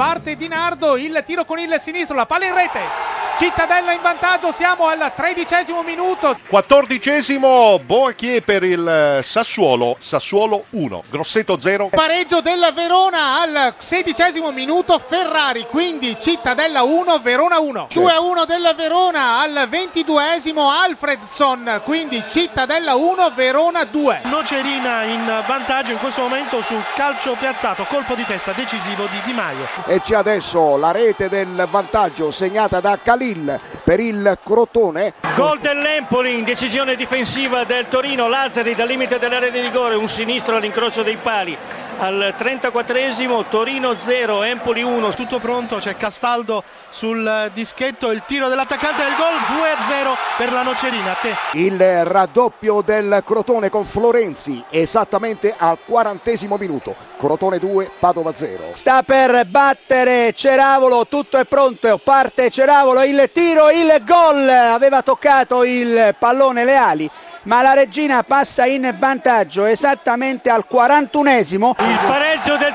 parte Di Nardo, il tiro con il sinistro, la palla in rete. Cittadella in vantaggio, siamo al tredicesimo minuto. Quattordicesimo Boachier per il Sassuolo, Sassuolo 1, Grosseto 0. Pareggio della Verona al sedicesimo minuto, Ferrari, quindi Cittadella 1, Verona 1. 2 a 1 della Verona al ventiduesimo Alfredson, quindi Cittadella 1, Verona 2. Nocerina in vantaggio in questo momento sul calcio piazzato, colpo di testa decisivo di Di Maio. E c'è adesso la rete del vantaggio segnata da Calì Khalil per il Crotone. Gol dell'Empoli in decisione difensiva del Torino, Lazzari dal limite dell'area di rigore, un sinistro all'incrocio dei pali. Al 34esimo Torino 0, Empoli 1. Tutto pronto, c'è Castaldo sul dischetto, il tiro dell'attaccante del gol 2-0 per la Nocerina. Te. Il raddoppio del Crotone con Florenzi esattamente al quarantesimo minuto. Crotone 2, Padova 0. Sta per battere Ceravolo, tutto è pronto, parte Ceravolo, il tiro, il gol, aveva toccato il pallone Leali ma la Regina passa in vantaggio esattamente al 41esimo. Il pareggio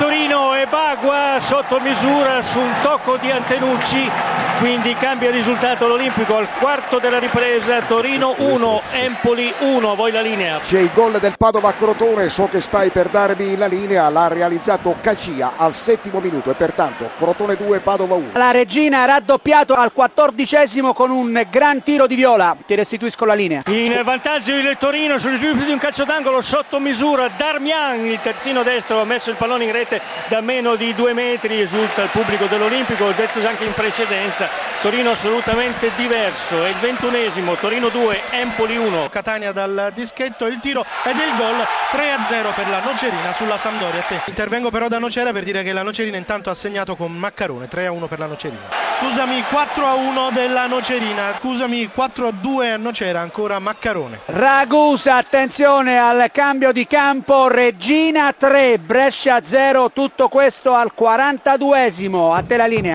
Torino e Bagua sotto misura su un tocco di Antenucci, quindi cambia risultato l'Olimpico al quarto della ripresa, Torino 1, Empoli 1, voi la linea. C'è il gol del Padova Crotone, so che stai per darmi la linea, l'ha realizzato Cacia al settimo minuto e pertanto Crotone 2, Padova 1. La Regina ha raddoppiato al quattordicesimo con un gran tiro di Viola, ti restituisco la linea. In vantaggio il Torino sullo sviluppo di un calcio d'angolo sotto misura Darmian il terzino destro ha messo il pallone in rete da meno di due metri esulta il pubblico dell'Olimpico ho detto anche in precedenza Torino assolutamente diverso è il ventunesimo Torino 2 Empoli 1 Catania dal dischetto il tiro ed il gol 3-0 per la Nocerina sulla Sampdoria. Intervengo però da Nocera per dire che la Nocerina intanto ha segnato con Maccarone 3-1 per la Nocerina scusami 4-1 della Nocerina. Scusami 4-2 a Nocera ancora Maccarone. Ragusa, attenzione al cambio di campo, Regina 3, Brescia 0, tutto questo al 42esimo, a te la linea.